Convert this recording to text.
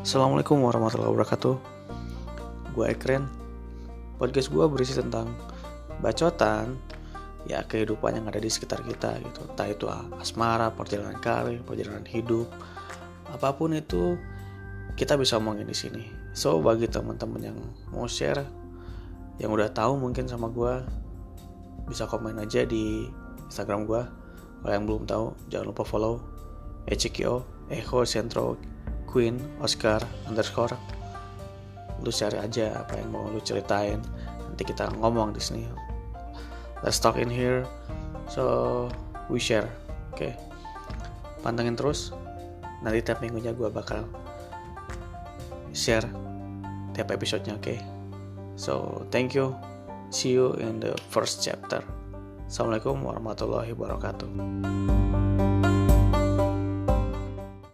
Assalamualaikum warahmatullahi wabarakatuh. Gue Ekren. Podcast gue berisi tentang bacotan Ya kehidupan yang ada di sekitar kita gitu. Entah itu asmara, perjalanan karir, perjalanan hidup Apa pun itu kita bisa omongin di sini. So bagi teman-teman yang mau share Yang udah tahu mungkin sama gue Bisa komen aja di Instagram gue Kalau yang belum tahu jangan lupa follow ECKO Echo Centro Queen Oscar underscore. Lu share aja apa yang mau lu ceritain. Nanti kita ngomong di sini. Let's talk in here. So we share. Oke. Okay. pantengin terus. Nanti tiap minggunya gue bakal share tiap episodenya oke? Okay? so thank you. See you in the first chapter. Assalamualaikum warahmatullahi wabarakatuh